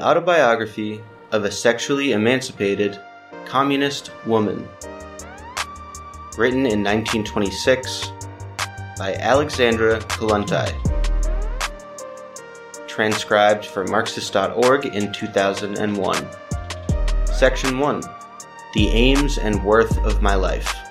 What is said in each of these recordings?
Autobiography of a Sexually Emancipated Communist Woman. Written in 1926 by Alexandra Kollontai. Transcribed for Marxist.org in 2001. Section 1 The Aims and Worth of My Life.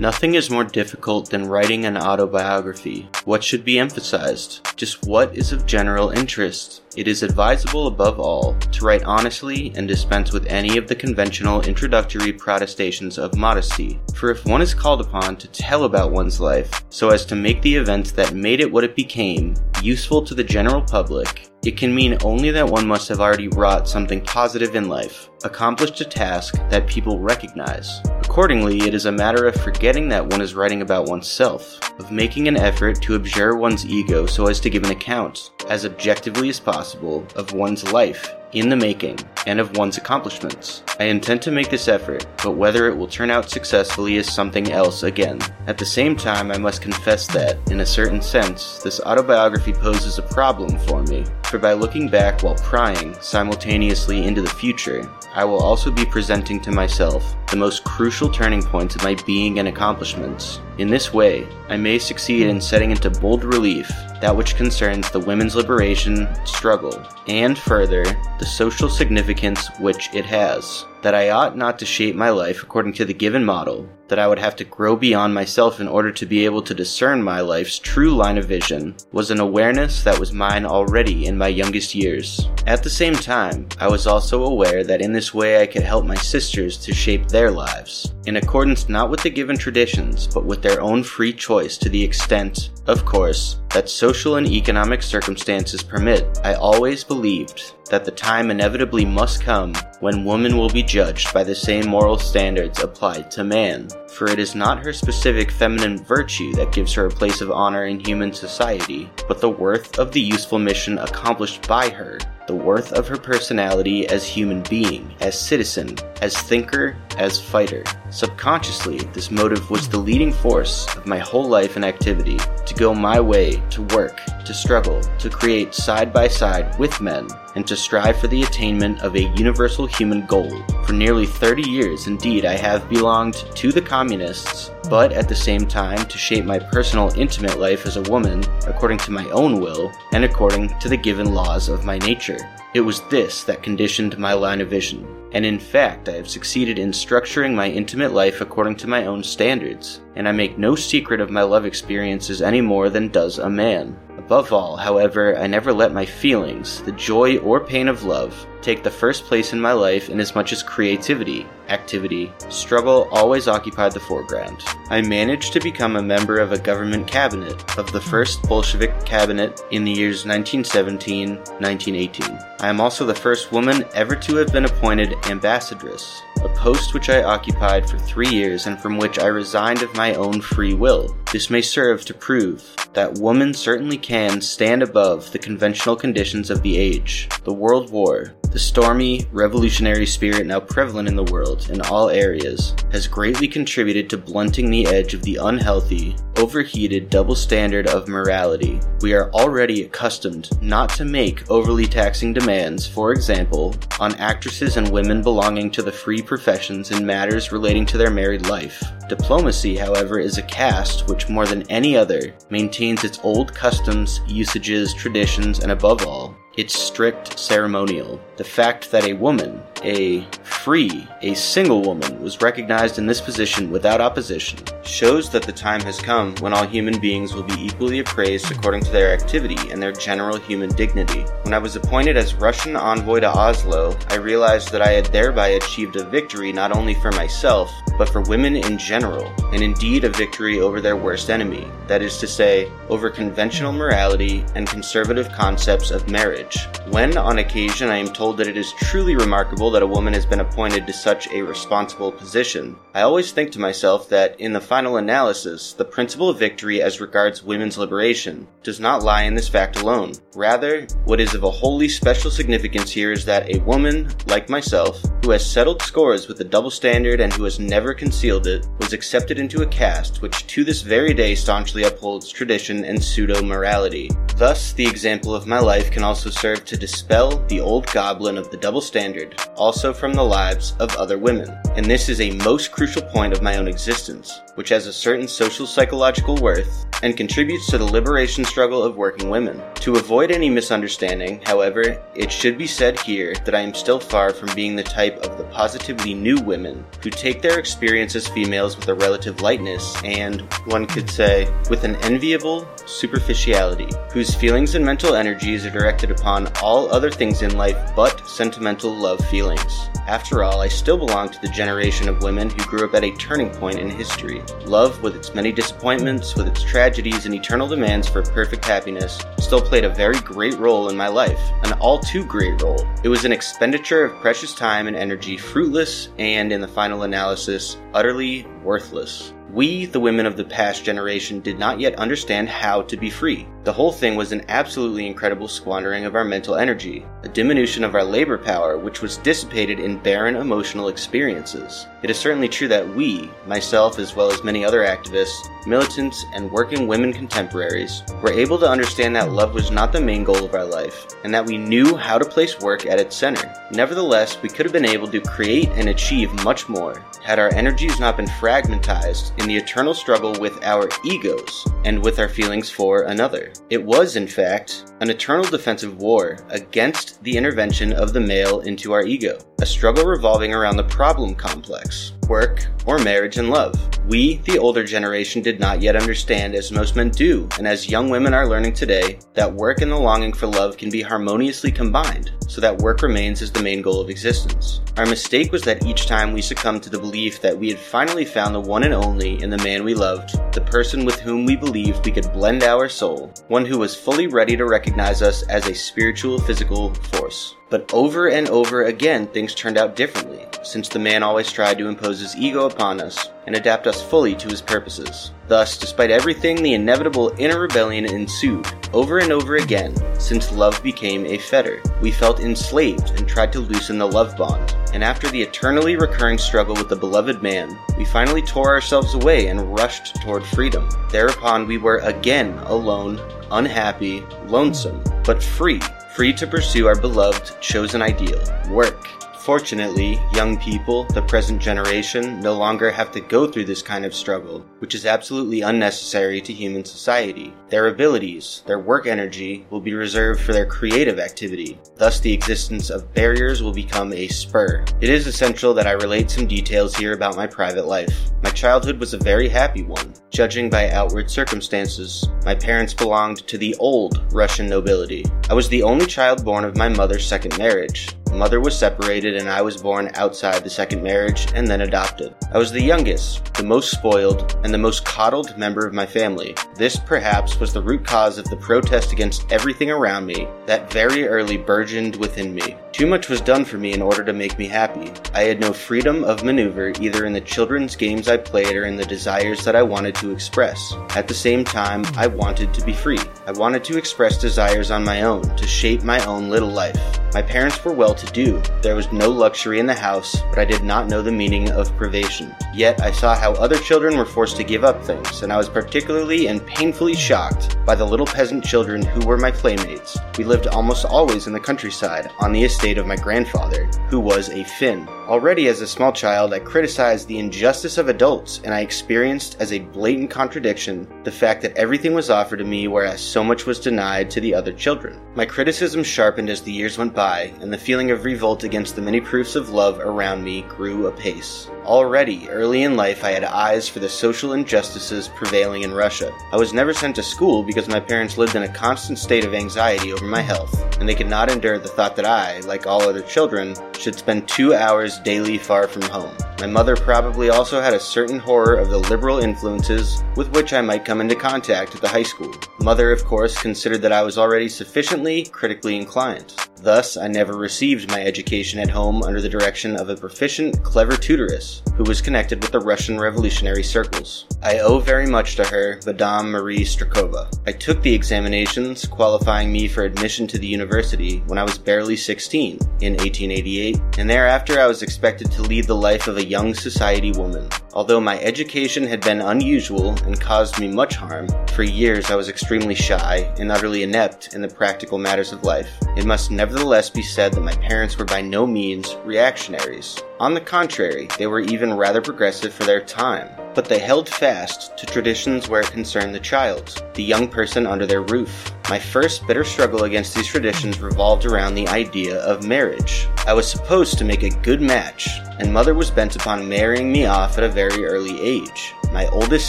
Nothing is more difficult than writing an autobiography. What should be emphasized? Just what is of general interest? It is advisable above all to write honestly and dispense with any of the conventional introductory protestations of modesty. For if one is called upon to tell about one's life so as to make the events that made it what it became useful to the general public, it can mean only that one must have already wrought something positive in life, accomplished a task that people recognize. Accordingly, it is a matter of forgetting that one is writing about oneself, of making an effort to abjure one's ego so as to give an account, as objectively as possible, of one's life in the making and of one's accomplishments. I intend to make this effort, but whether it will turn out successfully is something else again. At the same time, I must confess that, in a certain sense, this autobiography poses a problem for me, for by looking back while prying simultaneously into the future, I will also be presenting to myself the most crucial turning points of my being and accomplishments. In this way, I may succeed in setting into bold relief that which concerns the women's liberation struggle, and further, the social significance which it has that I ought not to shape my life according to the given model, that I would have to grow beyond myself in order to be able to discern my life's true line of vision, was an awareness that was mine already in my youngest years. At the same time, I was also aware that in this way I could help my sisters to shape their lives, in accordance not with the given traditions, but with their own free choice to the extent, of course, that social and economic circumstances permit. I always believed that the time inevitably must come when woman will be judged by the same moral standards applied to man. For it is not her specific feminine virtue that gives her a place of honor in human society, but the worth of the useful mission accomplished by her the worth of her personality as human being, as citizen, as thinker, as fighter. Subconsciously, this motive was the leading force of my whole life and activity to go my way, to work, to struggle, to create side by side with men, and to strive for the attainment of a universal human goal. For nearly 30 years, indeed, I have belonged to the communists, but at the same time to shape my personal intimate life as a woman according to my own will and according to the given laws of my nature. It was this that conditioned my line of vision, and in fact, I have succeeded in structuring my intimate life according to my own standards, and I make no secret of my love experiences any more than does a man. Above all, however, I never let my feelings, the joy or pain of love, take the first place in my life much as creativity, activity, struggle always occupied the foreground. I managed to become a member of a government cabinet, of the first Bolshevik cabinet in the years 1917 1918. I am also the first woman ever to have been appointed ambassadress, a post which I occupied for three years and from which I resigned of my own free will. This may serve to prove that woman certainly can stand above the conventional conditions of the age. The World War, the stormy, revolutionary spirit now prevalent in the world in all areas, has greatly contributed to blunting the edge of the unhealthy, overheated double standard of morality. We are already accustomed not to make overly taxing demands, for example, on actresses and women belonging to the free professions in matters relating to their married life. Diplomacy, however, is a caste which, more than any other, maintains its old customs, usages, traditions, and above all, its strict ceremonial. The fact that a woman, a free, a single woman, was recognized in this position without opposition shows that the time has come when all human beings will be equally appraised according to their activity and their general human dignity. When I was appointed as Russian envoy to Oslo, I realized that I had thereby achieved a victory not only for myself, but for women in general, and indeed a victory over their worst enemy, that is to say, over conventional morality and conservative concepts of marriage. When, on occasion, I am told that it is truly remarkable that a woman has been appointed to such a responsible position, I always think to myself that, in the final analysis, the principle of victory as regards women's liberation does not lie in this fact alone. Rather, what is of a wholly special significance here is that a woman, like myself, who has settled scores with the double standard and who has never concealed it, was accepted into a caste which to this very day staunchly upholds tradition and pseudo morality. Thus, the example of my life can also serve to dispel the old goblin of the double standard, also from the lives of other women. And this is a most crucial point of my own existence, which has a certain social psychological worth and contributes to the liberation struggle of working women. To avoid any misunderstanding, however, it should be said here that I am still far from being the type of the positively new women who take their experience as females with a relative lightness and, one could say, with an enviable superficiality, whose feelings and mental energies are directed upon all other things in life but sentimental love feelings. After all, I still belong to the generation of women who grew up at a turning point in history. Love, with its many disappointments, with its tragedies and eternal demands for perfect happiness, still played a very great role in my life, an all too great role. It was an expenditure of precious time and energy, fruitless, and in the final analysis, utterly worthless. We, the women of the past generation, did not yet understand how to be free. The whole thing was an absolutely incredible squandering of our mental energy, a diminution of our labor power, which was dissipated in barren emotional experiences. It is certainly true that we, myself as well as many other activists, militants, and working women contemporaries, were able to understand that love was not the main goal of our life, and that we knew how to place work at its center. Nevertheless, we could have been able to create and achieve much more had our energies not been fragmentized in the eternal struggle with our egos and with our feelings for another. It was, in fact, an eternal defensive war against the intervention of the male into our ego, a struggle revolving around the problem complex work, or marriage and love. We, the older generation, did not yet understand, as most men do, and as young women are learning today, that work and the longing for love can be harmoniously combined, so that work remains as the main goal of existence. Our mistake was that each time we succumbed to the belief that we had finally found the one and only in the man we loved, the person with whom we believed we could blend our soul, one who was fully ready to recognize us as a spiritual physical force. But over and over again, things turned out differently, since the man always tried to impose his ego upon us and adapt us fully to his purposes. Thus, despite everything, the inevitable inner rebellion ensued, over and over again, since love became a fetter. We felt enslaved and tried to loosen the love bond. And after the eternally recurring struggle with the beloved man, we finally tore ourselves away and rushed toward freedom. Thereupon, we were again alone, unhappy, lonesome, but free free to pursue our beloved chosen ideal work. Fortunately, young people, the present generation, no longer have to go through this kind of struggle, which is absolutely unnecessary to human society. Their abilities, their work energy, will be reserved for their creative activity. Thus, the existence of barriers will become a spur. It is essential that I relate some details here about my private life. My childhood was a very happy one, judging by outward circumstances. My parents belonged to the old Russian nobility. I was the only child born of my mother's second marriage. Mother was separated and I was born outside the second marriage and then adopted. I was the youngest, the most spoiled, and the most coddled member of my family. This perhaps was the root cause of the protest against everything around me that very early burgeoned within me. Too much was done for me in order to make me happy. I had no freedom of maneuver either in the children's games I played or in the desires that I wanted to express. At the same time, I wanted to be free. I wanted to express desires on my own, to shape my own little life. My parents were well to do. There was no luxury in the house, but I did not know the meaning of privation. Yet I saw how other children were forced to give up things, and I was particularly and painfully shocked by the little peasant children who were my playmates. We lived almost always in the countryside, on the estate of my grandfather, who was a Finn. Already as a small child, I criticized the injustice of adults, and I experienced as a blatant contradiction the fact that everything was offered to me, whereas so much was denied to the other children. My criticism sharpened as the years went by, and the feeling of revolt against the many proofs of love around me grew apace. Already, early in life, I had eyes for the social injustices prevailing in Russia. I was never sent to school because my parents lived in a constant state of anxiety over my health, and they could not endure the thought that I, like all other children, should spend two hours daily far from home. My mother probably also had a certain horror of the liberal influences with which I might come into contact at the high school. Mother, of course, considered that I was already sufficiently critically inclined. Thus, I never received my education at home under the direction of a proficient, clever tutoress Who was connected with the Russian revolutionary circles. I owe very much to her, Madame Marie Strakova. I took the examinations, qualifying me for admission to the university when I was barely 16 in 1888, and thereafter I was expected to lead the life of a young society woman. Although my education had been unusual and caused me much harm, for years I was extremely shy and utterly inept in the practical matters of life. It must nevertheless be said that my parents were by no means reactionaries. On the contrary, they were even rather progressive for their time, but they held fast to traditions where it concerned the child, the young person under their roof. My first bitter struggle against these traditions revolved around the idea of marriage. I was supposed to make a good match, and mother was bent upon marrying me off at a very early age. My oldest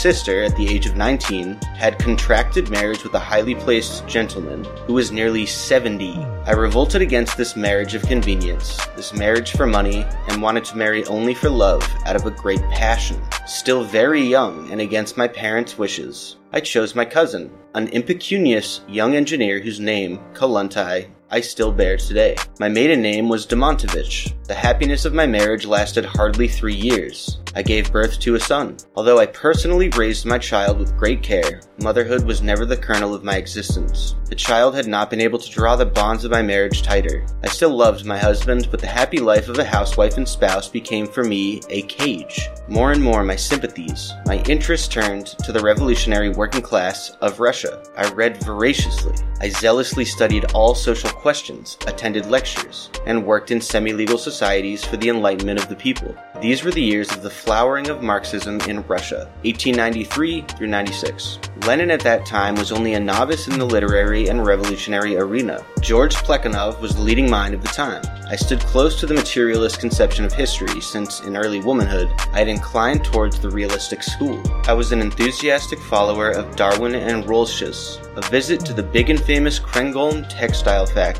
sister, at the age of 19, had contracted marriage with a highly placed gentleman who was nearly 70. I revolted against this marriage of convenience, this marriage for money, and wanted to marry only for love out of a great passion. Still very young and against my parents' wishes, I chose my cousin, an impecunious young engineer whose name, Kollontai, I still bear today. My maiden name was Domontovich. The happiness of my marriage lasted hardly three years. I gave birth to a son. Although I personally raised my child with great care, motherhood was never the kernel of my existence. The child had not been able to draw the bonds of my marriage tighter. I still loved my husband, but the happy life of a housewife and spouse became for me a cage. More and more, my sympathies, my interest turned to the revolutionary working class of Russia. I read voraciously. I zealously studied all social questions, attended lectures, and worked in semi legal societies for the enlightenment of the people. These were the years of the flowering of Marxism in Russia, 1893 through 96. Lenin at that time was only a novice in the literary and revolutionary arena. George Plekhanov was the leading mind of the time. I stood close to the materialist conception of history since, in early womanhood, I had inclined towards the realistic school. I was an enthusiastic follower of Darwin and Rollschuss. A visit to the big and famous Kreenholm textile factory,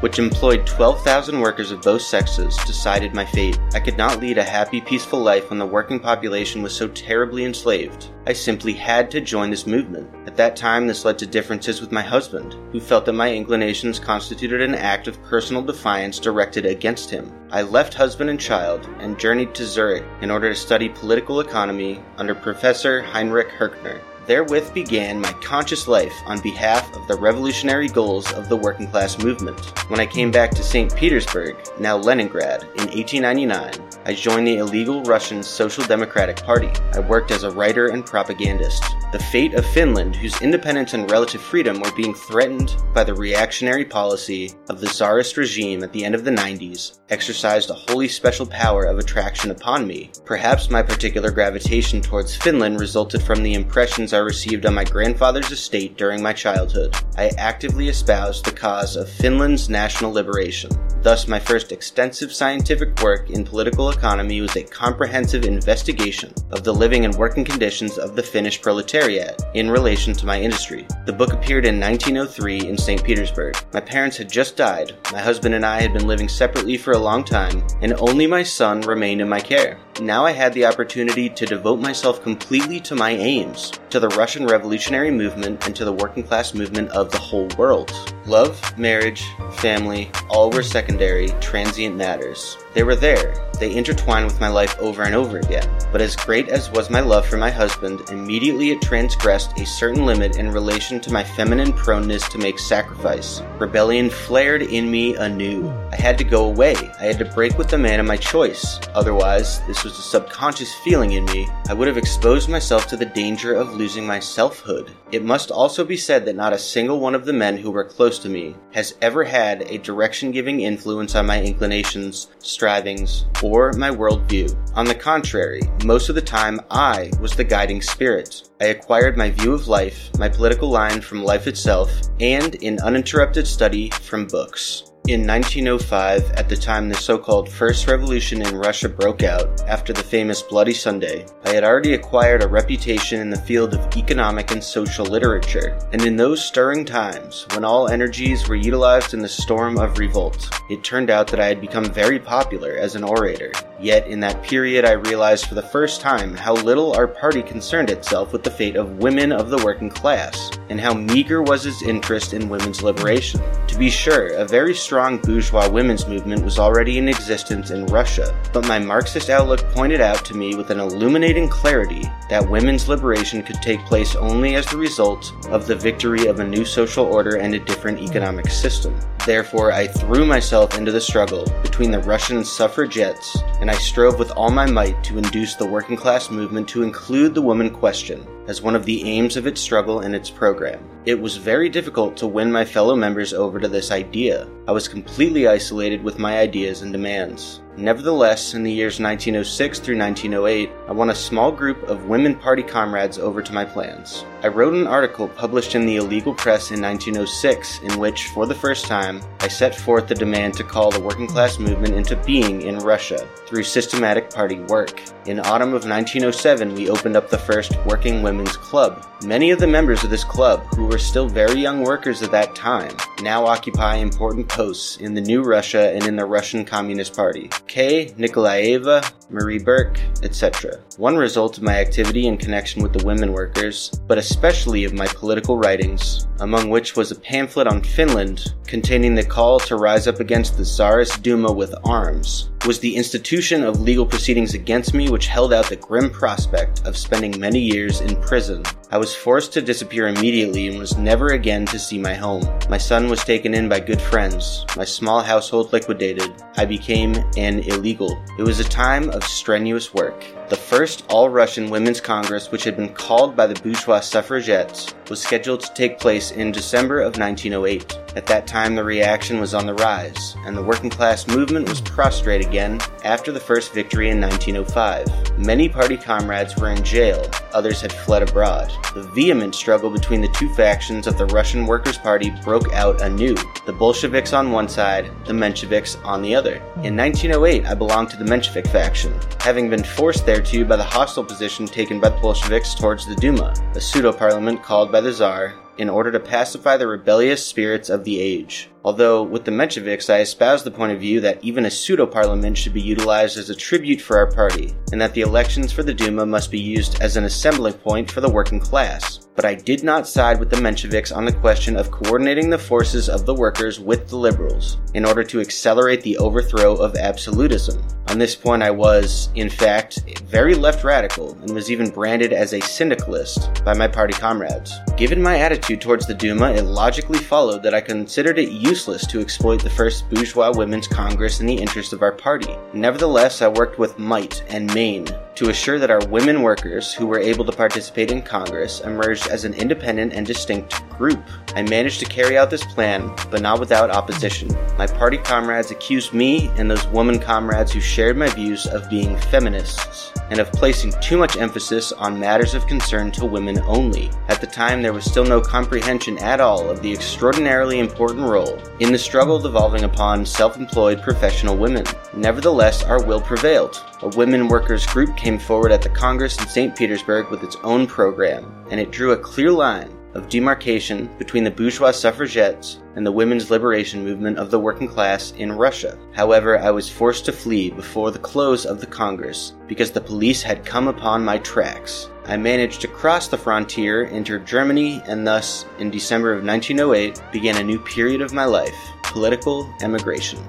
which employed 12,000 workers of both sexes, decided my fate. I could not lead a happy, peaceful life when the working population was so terribly enslaved. I simply had to join this movement. At that time, this led to differences with my husband, who felt that my inclinations constituted an act of personal defiance directed against him. I left husband and child and journeyed to Zurich in order to study political economy under Professor Heinrich Herkner. Therewith began my conscious life on behalf of the revolutionary goals of the working class movement. When I came back to St. Petersburg, now Leningrad, in 1899, I joined the illegal Russian Social Democratic Party. I worked as a writer and propagandist. The fate of Finland, whose independence and relative freedom were being threatened by the reactionary policy of the Tsarist regime at the end of the 90s, exercised a wholly special power of attraction upon me. Perhaps my particular gravitation towards Finland resulted from the impressions I received on my grandfather's estate during my childhood. I actively espoused the cause of Finland's national liberation. Thus, my first extensive scientific work in political economy was a comprehensive investigation of the living and working conditions of the Finnish proletariat in relation to my industry. The book appeared in 1903 in St. Petersburg. My parents had just died, my husband and I had been living separately for a long time, and only my son remained in my care. Now I had the opportunity to devote myself completely to my aims, to the Russian revolutionary movement, and to the working class movement of the whole world. Love, marriage, family, all were secondary, transient matters. They were there. They intertwined with my life over and over again. But as great as was my love for my husband, immediately it transgressed a certain limit in relation to my feminine proneness to make sacrifice. Rebellion flared in me anew. I had to go away. I had to break with the man of my choice. Otherwise, this was a subconscious feeling in me. I would have exposed myself to the danger of losing my selfhood. It must also be said that not a single one of the men who were close to me has ever had a direction giving influence on my inclinations, strivings, or my worldview. On the contrary, most of the time I was the guiding spirit. I acquired my view of life, my political line from life itself, and in uninterrupted study from books. In 1905, at the time the so called First Revolution in Russia broke out, after the famous Bloody Sunday, I had already acquired a reputation in the field of economic and social literature. And in those stirring times, when all energies were utilized in the storm of revolt, it turned out that I had become very popular as an orator. Yet in that period, I realized for the first time how little our party concerned itself with the fate of women of the working class, and how meager was its interest in women's liberation. To be sure, a very strong bourgeois women's movement was already in existence in Russia, but my Marxist outlook pointed out to me with an illuminating clarity that women's liberation could take place only as the result of the victory of a new social order and a different economic system. Therefore, I threw myself into the struggle between the Russian suffragettes, and I strove with all my might to induce the working class movement to include the woman question as one of the aims of its struggle and its program. It was very difficult to win my fellow members over to this idea. I was completely isolated with my ideas and demands. Nevertheless, in the years 1906 through 1908, I won a small group of women party comrades over to my plans. I wrote an article published in the illegal press in 1906 in which, for the first time, I set forth the demand to call the working class movement into being in Russia through systematic party work. In autumn of 1907, we opened up the first Working Women's Club. Many of the members of this club, who were still very young workers at that time, now occupy important posts in the new Russia and in the Russian Communist Party. K. Nikolaeva, Marie Burke, etc. One result of my activity in connection with the women workers, but especially of my political writings, among which was a pamphlet on Finland containing the call to rise up against the Tsarist Duma with arms, was the institution of legal proceedings against me which held out the grim prospect of spending many years in prison. I was forced to disappear immediately and was never again to see my home. My son was taken in by good friends, my small household liquidated. I became an illegal. It was a time of strenuous work. The first all Russian Women's Congress, which had been called by the bourgeois suffragettes, was scheduled to take place in December of 1908. At that time, the reaction was on the rise, and the working class movement was prostrate again after the first victory in 1905. Many party comrades were in jail, others had fled abroad. The vehement struggle between the two factions of the Russian Workers' Party broke out anew the Bolsheviks on one side, the Mensheviks on the other. In 1908, I belonged to the Menshevik faction, having been forced thereto by the hostile position taken by the Bolsheviks towards the Duma, a pseudo parliament called by the Tsar in order to pacify the rebellious spirits of the age. Although, with the Mensheviks, I espouse the point of view that even a pseudo parliament should be utilized as a tribute for our party, and that the elections for the Duma must be used as an assembling point for the working class. But I did not side with the Mensheviks on the question of coordinating the forces of the workers with the liberals in order to accelerate the overthrow of absolutism. On this point, I was, in fact, very left radical and was even branded as a syndicalist by my party comrades. Given my attitude towards the Duma, it logically followed that I considered it useless to exploit the first bourgeois women's congress in the interest of our party. Nevertheless, I worked with might and main to assure that our women workers who were able to participate in Congress emerged as an independent and distinct group. I managed to carry out this plan, but not without opposition. My party comrades accused me and those woman comrades who shared my views of being feminists and of placing too much emphasis on matters of concern to women only. At the time, there was still no comprehension at all of the extraordinarily important role in the struggle devolving upon self employed professional women. Nevertheless, our will prevailed. A women workers group came forward at the Congress in St. Petersburg with its own program, and it drew a clear line of demarcation between the bourgeois suffragettes and the women's liberation movement of the working class in Russia. However, I was forced to flee before the close of the Congress because the police had come upon my tracks. I managed to cross the frontier, enter Germany, and thus, in December of 1908, began a new period of my life political emigration.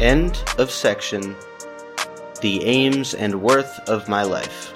End of section The Aims and Worth of My Life.